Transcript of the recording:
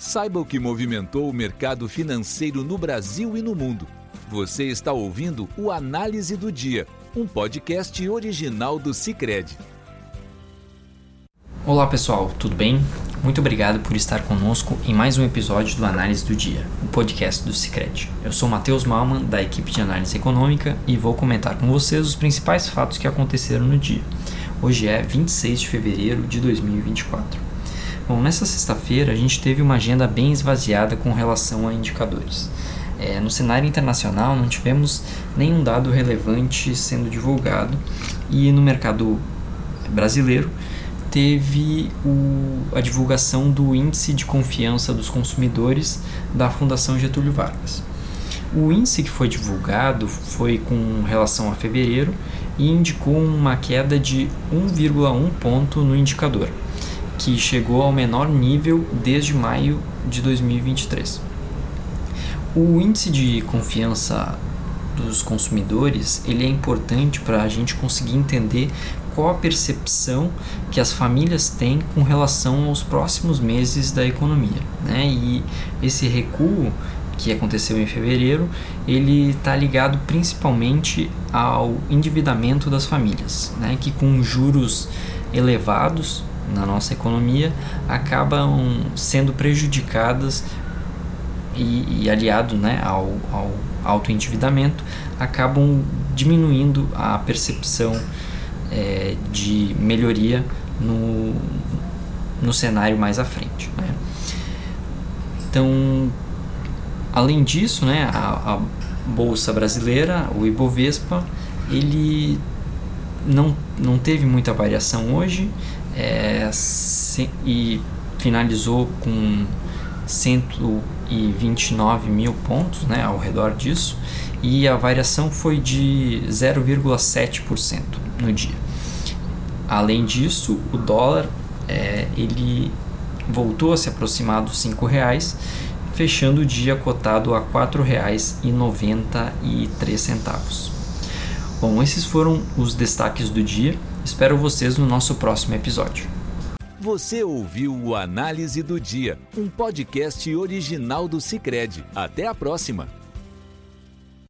Saiba o que movimentou o mercado financeiro no Brasil e no mundo. Você está ouvindo o Análise do Dia, um podcast original do Cicred. Olá pessoal, tudo bem? Muito obrigado por estar conosco em mais um episódio do Análise do Dia, o podcast do Cicred. Eu sou Matheus Malman, da equipe de análise econômica, e vou comentar com vocês os principais fatos que aconteceram no dia. Hoje é 26 de fevereiro de 2024. Bom, nessa sexta-feira a gente teve uma agenda bem esvaziada com relação a indicadores. É, no cenário internacional não tivemos nenhum dado relevante sendo divulgado e no mercado brasileiro teve o, a divulgação do índice de confiança dos consumidores da Fundação Getúlio Vargas. O índice que foi divulgado foi com relação a fevereiro e indicou uma queda de 1,1 ponto no indicador que chegou ao menor nível desde maio de 2023. O índice de confiança dos consumidores ele é importante para a gente conseguir entender qual a percepção que as famílias têm com relação aos próximos meses da economia. Né? E esse recuo que aconteceu em fevereiro, ele está ligado principalmente ao endividamento das famílias, né? que com juros elevados na nossa economia acabam sendo prejudicadas e, e aliado né, ao, ao alto endividamento acabam diminuindo a percepção é, de melhoria no, no cenário mais à frente. Né? Então, além disso, né, a, a bolsa brasileira, o Ibovespa, ele não, não teve muita variação hoje, é, se, e finalizou com 129 mil pontos né, ao redor disso e a variação foi de 0,7% no dia. Além disso, o dólar é, ele voltou a se aproximar dos R$ reais, fechando o dia cotado a R$ 4,93. Bom, esses foram os destaques do dia. Espero vocês no nosso próximo episódio. Você ouviu o Análise do Dia, um podcast original do Cicred. Até a próxima!